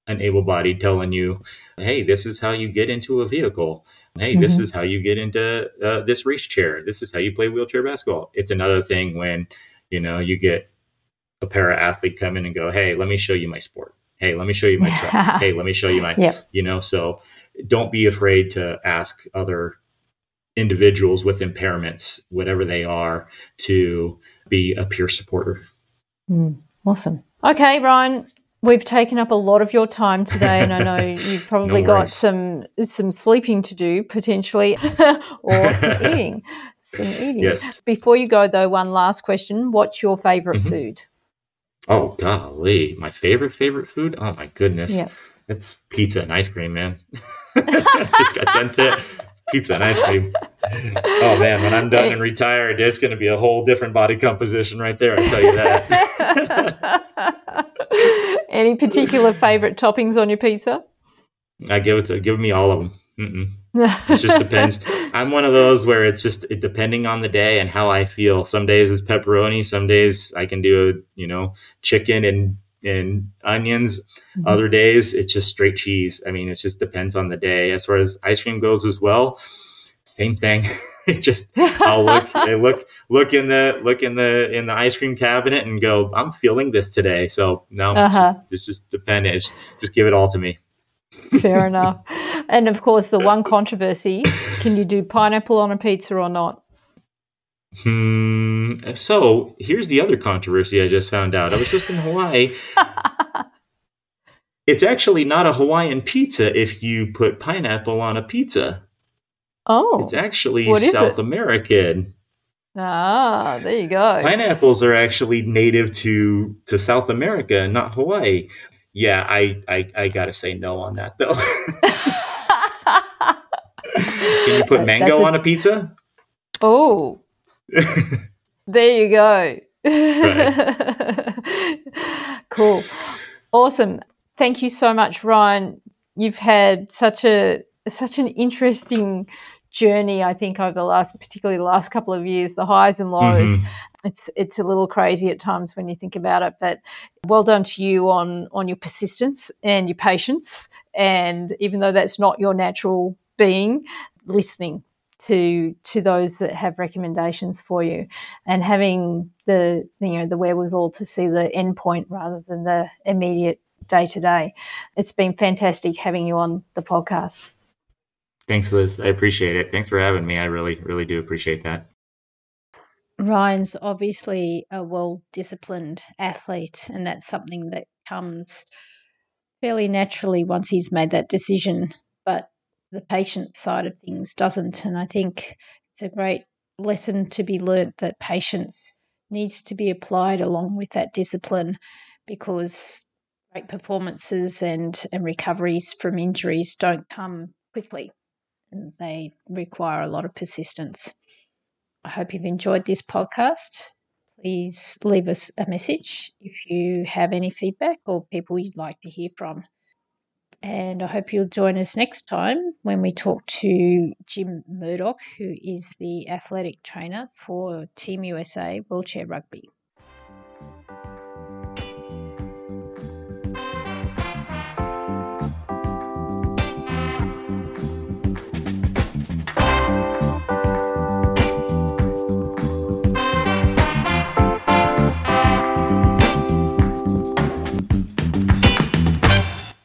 an able-bodied telling you hey this is how you get into a vehicle hey mm-hmm. this is how you get into uh, this race chair this is how you play wheelchair basketball it's another thing when you know, you get a para athlete come in and go, Hey, let me show you my sport. Hey, let me show you my truck. hey, let me show you my, yep. you know, so don't be afraid to ask other individuals with impairments, whatever they are, to be a peer supporter. Mm, awesome. Okay, Ryan, we've taken up a lot of your time today, and I know you've probably no got some some sleeping to do potentially, or some eating some eating. Yes. Before you go, though, one last question. What's your favorite mm-hmm. food? Oh, golly. My favorite, favorite food? Oh, my goodness. Yeah. It's pizza and ice cream, man. Just got done to pizza and ice cream. Oh, man. When I'm done and retired, it's going to be a whole different body composition right there. I tell you that. Any particular favorite toppings on your pizza? I give it to give me all of them. Mm-mm. it just depends. I'm one of those where it's just it, depending on the day and how I feel. Some days it's pepperoni. Some days I can do a you know chicken and and onions. Mm-hmm. Other days it's just straight cheese. I mean, it just depends on the day. As far as ice cream goes as well, same thing. it just I'll look look look in the look in the in the ice cream cabinet and go, I'm feeling this today. So no, uh-huh. it's, just, it's just dependent. It's, just give it all to me. Fair enough. And of course, the one controversy can you do pineapple on a pizza or not? Hmm. So here's the other controversy I just found out. I was just in Hawaii. it's actually not a Hawaiian pizza if you put pineapple on a pizza. Oh. It's actually South it? American. Ah, there you go. Pineapples are actually native to to South America, not Hawaii yeah, I, I, I gotta say no on that though. Can you put mango a, on a pizza? Oh, there you go. cool, awesome. Thank you so much, Ryan. You've had such a such an interesting journey. I think over the last, particularly the last couple of years, the highs and lows. Mm-hmm it's it's a little crazy at times when you think about it but well done to you on on your persistence and your patience and even though that's not your natural being listening to to those that have recommendations for you. And having the you know the wherewithal to see the end point rather than the immediate day to day it's been fantastic having you on the podcast. Thanks liz. I appreciate it. Thanks for having me. I really really do appreciate that. Ryan's obviously a well disciplined athlete, and that's something that comes fairly naturally once he's made that decision. The patient side of things doesn't. And I think it's a great lesson to be learnt that patience needs to be applied along with that discipline because great performances and, and recoveries from injuries don't come quickly and they require a lot of persistence. I hope you've enjoyed this podcast. Please leave us a message if you have any feedback or people you'd like to hear from. And I hope you'll join us next time when we talk to Jim Murdoch, who is the athletic trainer for Team USA Wheelchair Rugby.